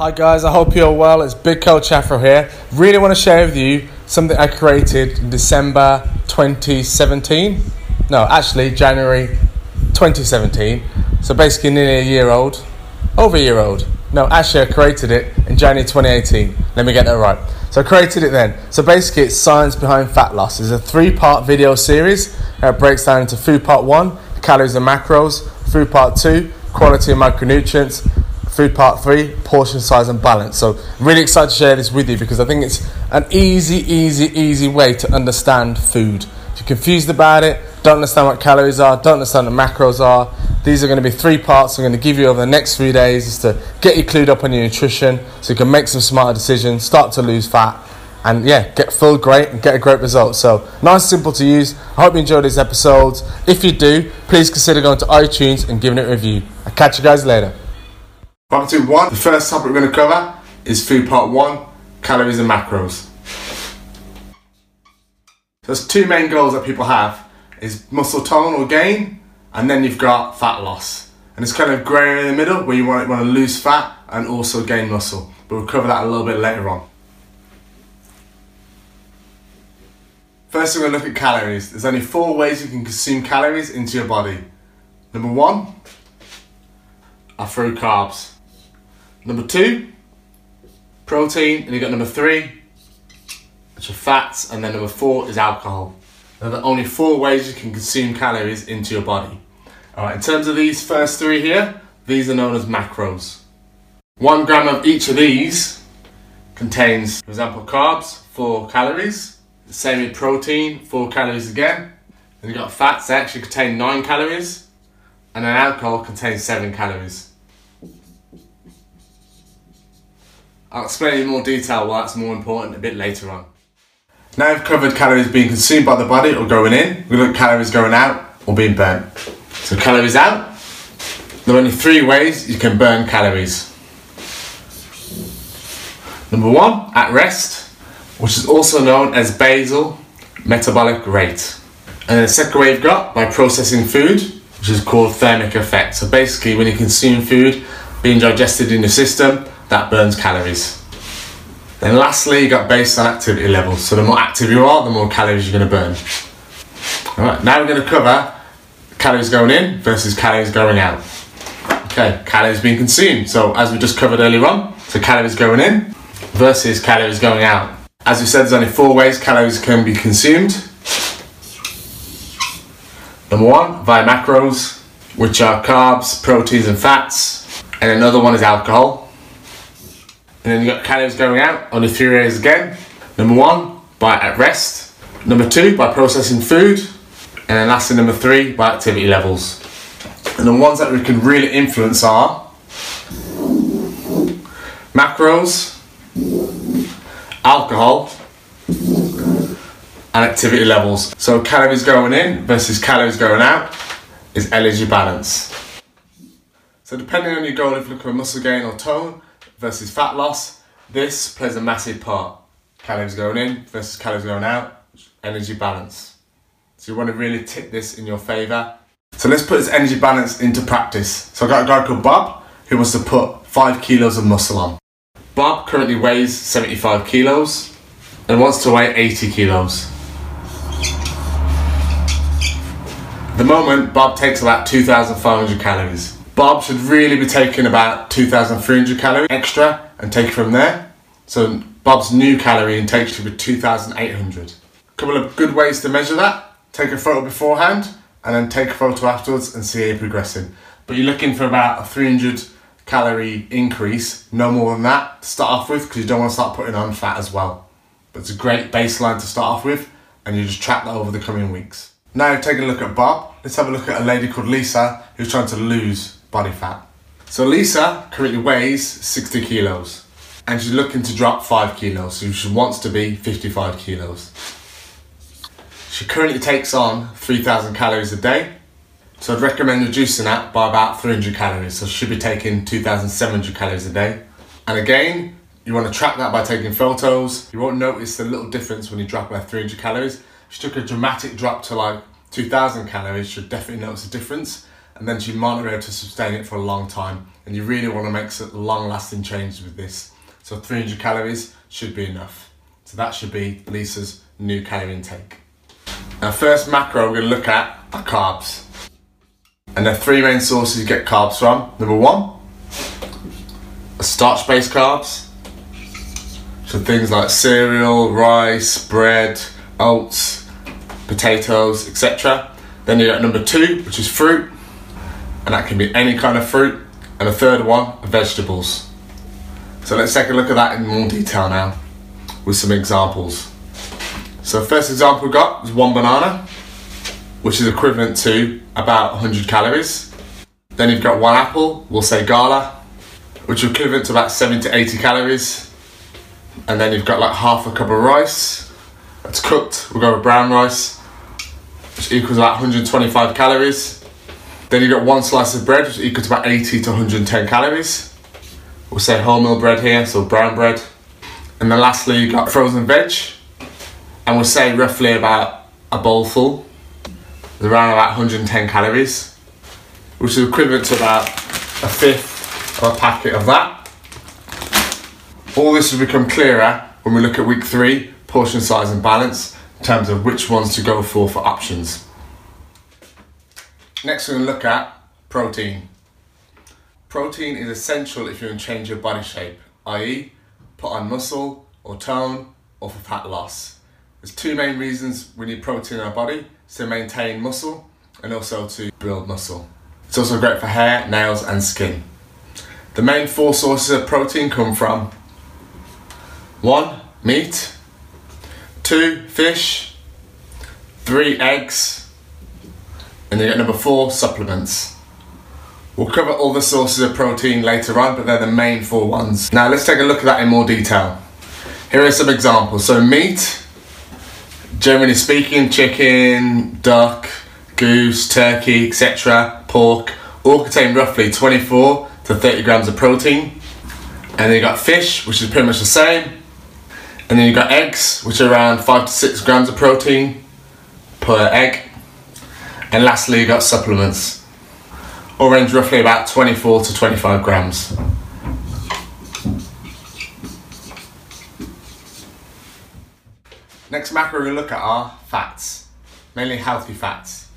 Hi guys, I hope you're well. It's Big Coach Afro here. Really want to share with you something I created in December 2017. No, actually January 2017. So basically nearly a year old. Over a year old. No, actually I created it in January 2018. Let me get that right. So I created it then. So basically it's science behind fat loss. It's a three-part video series that breaks down into food part one, calories and macros, food part two, quality and micronutrients, food part three, portion size and balance. So really excited to share this with you because I think it's an easy, easy, easy way to understand food. If you're confused about it, don't understand what calories are, don't understand what macros are, these are going to be three parts I'm going to give you over the next three days is to get you clued up on your nutrition so you can make some smarter decisions, start to lose fat, and yeah, get full great and get a great result. So nice, simple to use. I hope you enjoyed these episodes. If you do, please consider going to iTunes and giving it a review. I'll catch you guys later. Two one. The first topic we're going to cover is food part one, calories and macros. So there's two main goals that people have is muscle tone or gain, and then you've got fat loss. And it's kind of grey in the middle where you want, want to lose fat and also gain muscle. But we'll cover that a little bit later on. First, we're going to look at calories. There's only four ways you can consume calories into your body. Number one are through carbs. Number two, protein, and you've got number three, which are fats, and then number four is alcohol. There are only four ways you can consume calories into your body. Alright, in terms of these first three here, these are known as macros. One gram of each of these contains, for example, carbs, four calories. The same with protein, four calories again. Then you've got fats, they actually contain nine calories. And then alcohol contains seven calories. I'll explain in more detail why that's more important a bit later on. Now we've covered calories being consumed by the body or going in, we look at calories going out or being burnt. So calories out, there are only three ways you can burn calories. Number one, at rest, which is also known as basal metabolic rate. And the second way you've got by processing food, which is called thermic effect. So basically when you consume food being digested in your system, that burns calories. Then lastly, you got based on activity levels. So the more active you are, the more calories you're to burn. All right, now we're to cover calories going in versus calories going out. Okay, calories being consumed. So as we just covered earlier on, so calories going in versus calories going out. As we said, there's only four ways calories can be consumed. Number one, via macros, which are carbs, proteins, and fats. And another one is alcohol. And then you got calories going out, on only three ways again. Number one, by at rest. Number two, by processing food. And then lastly, number three, by activity levels. And the ones that we can really influence are macros, alcohol, and activity levels. So calories going in versus calories going out is energy balance. So depending on your goal, if you're looking for muscle gain or tone, versus fat loss, this plays a massive part. Calories going in versus calories going out, energy balance. So you want to really tip this in your favour. So let's put this energy balance into practice. So I got a guy called Bob who wants to put five kilos of muscle on. Bob currently weighs 75 kilos and wants to weigh 80 kilos. At the moment, Bob takes about 2,500 calories. Bob should really be taking about 2,300 calories extra and take it from there. So Bob's new calorie intake should be 2,800. A couple of good ways to measure that. Take a photo beforehand and then take a photo afterwards and see how you're progressing. But you're looking for about a 300 calorie increase, no more than that to start off with because you don't want to start putting on fat as well. But it's a great baseline to start off with and you just track that over the coming weeks. Now taking a look at Bob, let's have a look at a lady called Lisa who's trying to lose body fat. So Lisa currently weighs 60 kilos and she's looking to drop 5 kilos, so she wants to be 55 kilos. She currently takes on 3,000 calories a day, so I'd recommend reducing that by about 300 calories, so she should be taking 2,700 calories a day. And again, you want to track that by taking photos. You won't notice the little difference when you drop by 300 calories. She took a dramatic drop to like 2,000 calories, she'll definitely notice a difference and then you might not be able to sustain it for a long time. And you really want to make some long lasting changes with this. So 300 calories should be enough. So that should be Lisa's new calorie intake. Now first macro we're going to look at are carbs. And there are three main sources you get carbs from. Number one, starch-based carbs. So things like cereal, rice, bread, oats, potatoes, etc. Then you got number two, which is fruit, and that can be any kind of fruit. And the third one vegetables. So let's take a look at that in more detail now with some examples. So first example we've got is one banana, which is equivalent to about 100 calories. Then you've got one apple, we'll say gala, which is equivalent to about 70 to 80 calories. And then you've got like half a cup of rice, that's cooked, we'll go with brown rice, which equals about 125 calories. Then you've got one slice of bread, which equals about 80 to 110 calories. We'll say wholemeal bread here, so brown bread. And then lastly, you got frozen veg. And we'll say roughly about a bowl full. around about 110 calories, which is equivalent to about a fifth of a packet of that. All this will become clearer when we look at week three, portion size and balance, in terms of which ones to go for for options. Next we're going to look at protein. Protein is essential if you want to change your body shape, i.e., put on muscle or tone or for fat loss. There's two main reasons we need protein in our body to maintain muscle and also to build muscle. It's also great for hair, nails, and skin. The main four sources of protein come from one, meat, two, fish, three, eggs, and then you get number four, supplements. We'll cover all the sources of protein later on, but they're the main four ones. Now let's take a look at that in more detail. Here are some examples. So meat, generally speaking, chicken, duck, goose, turkey, etc., pork, all contain roughly 24 to 30 grams of protein. And then you got fish, which is pretty much the same. And then you got eggs, which are around 5 to 6 grams of protein per egg. And lastly, got supplements All range roughly about 24 to 25 grams. Next macro to look at are fats, mainly healthy fats.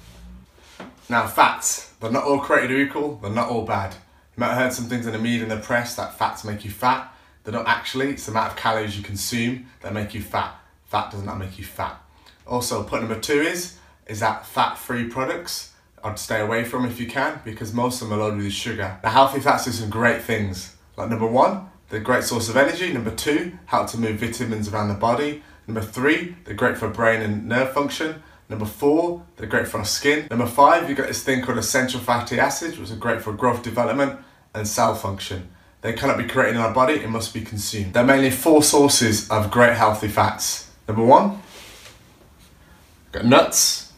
Now fats, they're not all created equal, they're not all bad. You might have heard some things in the media and the press that fats make you fat. They're not actually, it's the amount of calories you consume that make you fat. Fat does not make you fat. Also, point number two is, is that fat-free products I'd stay away from if you can because most of them are loaded with sugar. The healthy fats do some great things. Like number one, they're a great source of energy. Number two, help to move vitamins around the body. Number three, they're great for brain and nerve function. Number four, they're great for our skin. Number five, you've got this thing called essential fatty acids, which are great for growth development and cell function. They cannot be created in our body, it must be consumed. There are mainly four sources of great healthy fats. Number one, got nuts,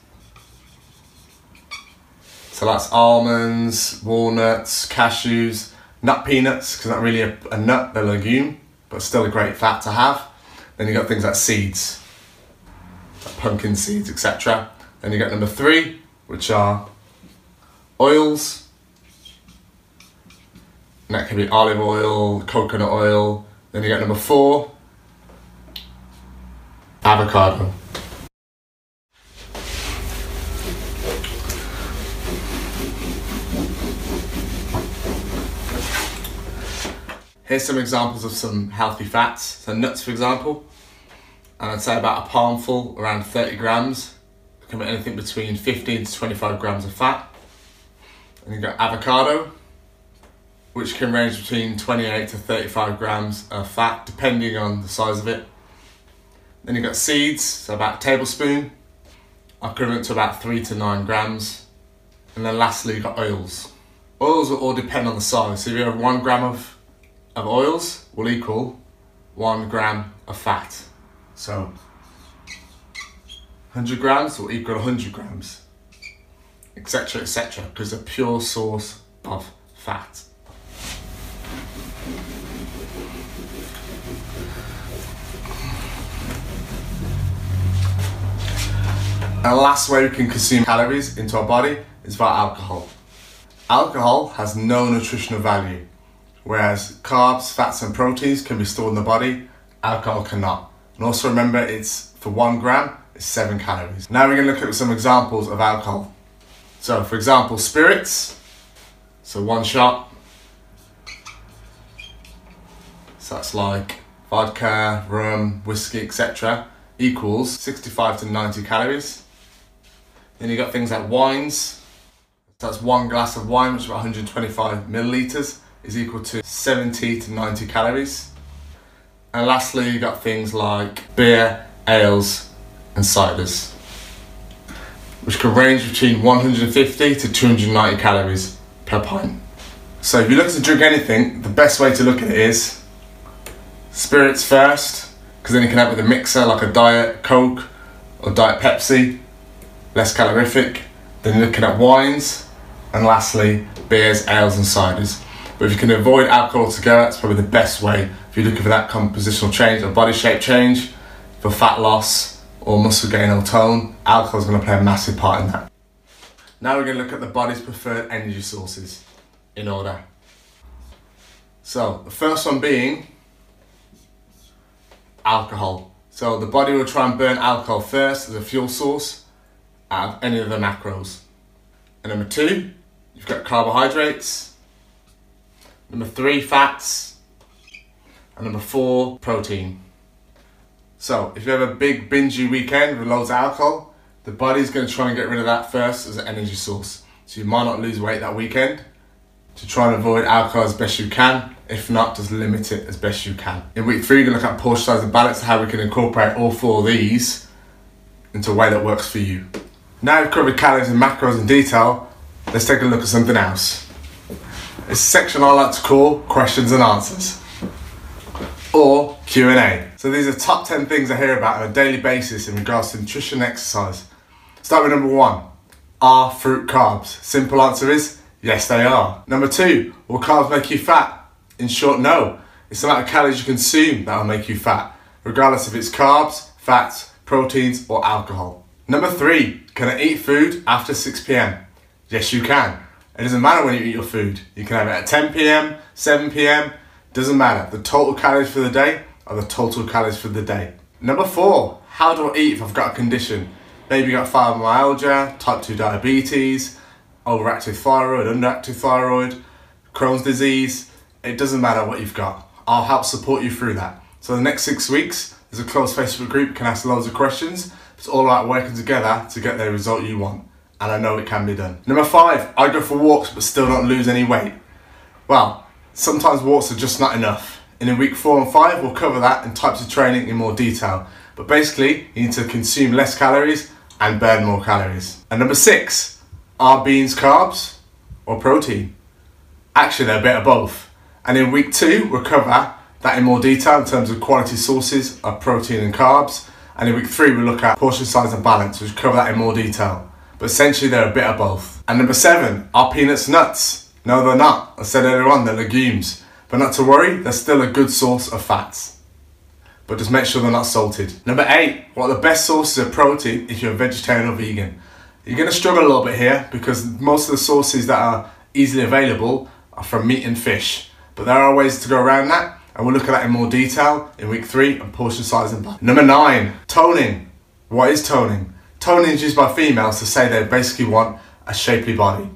so that's almonds, walnuts, cashews, nut peanuts, because not really a, a nut, a legume, but still a great fat to have. Then you've got things like seeds, like pumpkin seeds, etc. Then you got number three, which are oils. And that can be olive oil, coconut oil. Then you got number four, avocado. Here's some examples of some healthy fats. So nuts, for example, and I'd say about a palmful, around 30 grams. Can be anything between 15 to 25 grams of fat. And you've got avocado, which can range between 28 to 35 grams of fat, depending on the size of it. Then you've got seeds, so about a tablespoon, equivalent to about 3 to 9 grams. And then lastly, you've got oils. Oils will all depend on the size. So if you have one gram of of oils will equal one gram of fat. So 100 grams will equal 100 grams, etc., etc., because a pure source of fat. And the last way we can consume calories into our body is via alcohol. Alcohol has no nutritional value, whereas carbs, fats, and proteins can be stored in the body, alcohol cannot. And also remember, it's for one gram, it's seven calories. Now we're going to look at some examples of alcohol. So, for example, spirits. So, one shot. So, that's like vodka, rum, whiskey, etc. equals 65 to 90 calories. Then you got things like wines. So that's one glass of wine, which is about 125 milliliters, is equal to 70 to 90 calories. And lastly, you've got things like beer, ales, and ciders, which can range between 150 to 290 calories per pint. So if you look to drink anything, the best way to look at it is spirits first, because then you can have it with a mixer like a diet Coke or diet Pepsi, less calorific. Then you're looking at wines, and lastly, beers, ales, and ciders. But if you can avoid alcohol altogether, that's probably the best way if you're looking for that compositional change or body shape change, for fat loss or muscle gain or tone. Alcohol is going to play a massive part in that. Now we're going to look at the body's preferred energy sources in order. So, the first one being alcohol. So, the body will try and burn alcohol first as a fuel source out of any of the macros. And number two, you've got carbohydrates. Number three, fats. And number four, protein. So if you have a big bingey weekend with loads of alcohol, the body's going to try and get rid of that first as an energy source. So you might not lose weight that weekend. To try and avoid alcohol as best you can. If not, just limit it as best you can. In week three, you're going to look at portion size and balance, how we can incorporate all four of these into a way that works for you. Now we've covered calories and macros in detail, let's take a look at something else. A section I like to call questions and answers or Q&A. So these are top 10 things I hear about on a daily basis in regards to nutrition and exercise. Start with number one. Are fruit carbs? Simple answer is yes they are. Number two, will carbs make you fat? In short, no. It's the amount of calories you consume that will make you fat, regardless if it's carbs, fats, proteins or alcohol. Number three, can I eat food after 6 pm? Yes, you can. It doesn't matter when you eat your food. You can have it at 10 pm, 7 pm, doesn't matter. The total calories for the day are the total calories for the day. Number four, how do I eat if I've got a condition? Maybe you've got fibromyalgia, type 2 diabetes, overactive thyroid, underactive thyroid, Crohn's disease. It doesn't matter what you've got. I'll help support you through that. So the next six weeks, there's a closed Facebook group, you can ask loads of questions. It's all about working together to get the result you want. And I know it can be done. Number five, I go for walks but still don't lose any weight. Well, sometimes walks are just not enough. And in week four and five, we'll cover that and types of training in more detail. But basically, you need to consume less calories and burn more calories. And number six, are beans carbs or protein? Actually, they're a bit of both. And in week two, we'll cover that in more detail in terms of quality sources of protein and carbs. And in week three, we'll look at portion size and balance, which cover that in more detail. But essentially, they're a bit of both. And number seven, are peanuts nuts? No, they're not. I said earlier on, they're legumes. But not to worry, they're still a good source of fats. But just make sure they're not salted. Number eight, what are the best sources of protein if you're a vegetarian or vegan? You're going to struggle a little bit here because most of the sources that are easily available are from meat and fish. But there are ways to go around that and we'll look at that in more detail in week three and portion size and. Number nine, toning. What is toning? Toning is used by females to say they basically want a shapely body.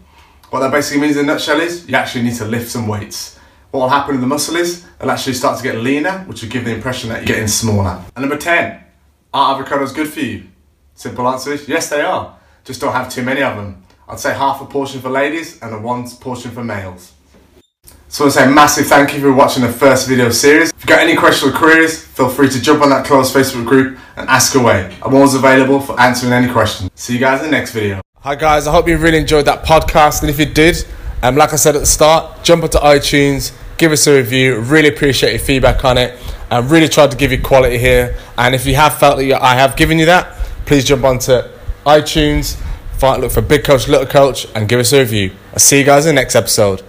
What that basically means in a nutshell is you actually need to lift some weights. What will happen in the muscle is it'll actually start to get leaner, which will give the impression that you're getting smaller. And number 10, are avocados good for you? Simple answer is yes, they are. Just don't have too many of them. I'd say half a portion for ladies and a one portion for males. So I want to say a massive thank you for watching the first video series. If you've got any questions or queries, feel free to jump on that closed Facebook group and ask away. I'm always available for answering any questions. See you guys in the next video. Hi guys, I hope you really enjoyed that podcast and if you did, um, like I said at the start, jump onto iTunes, give us a review. Really appreciate your feedback on it. I really tried to give you quality here. And if you have felt that you, I have given you that, please jump onto iTunes, find, look for Big Coach, Little Coach, and give us a review. I'll see you guys in the next episode.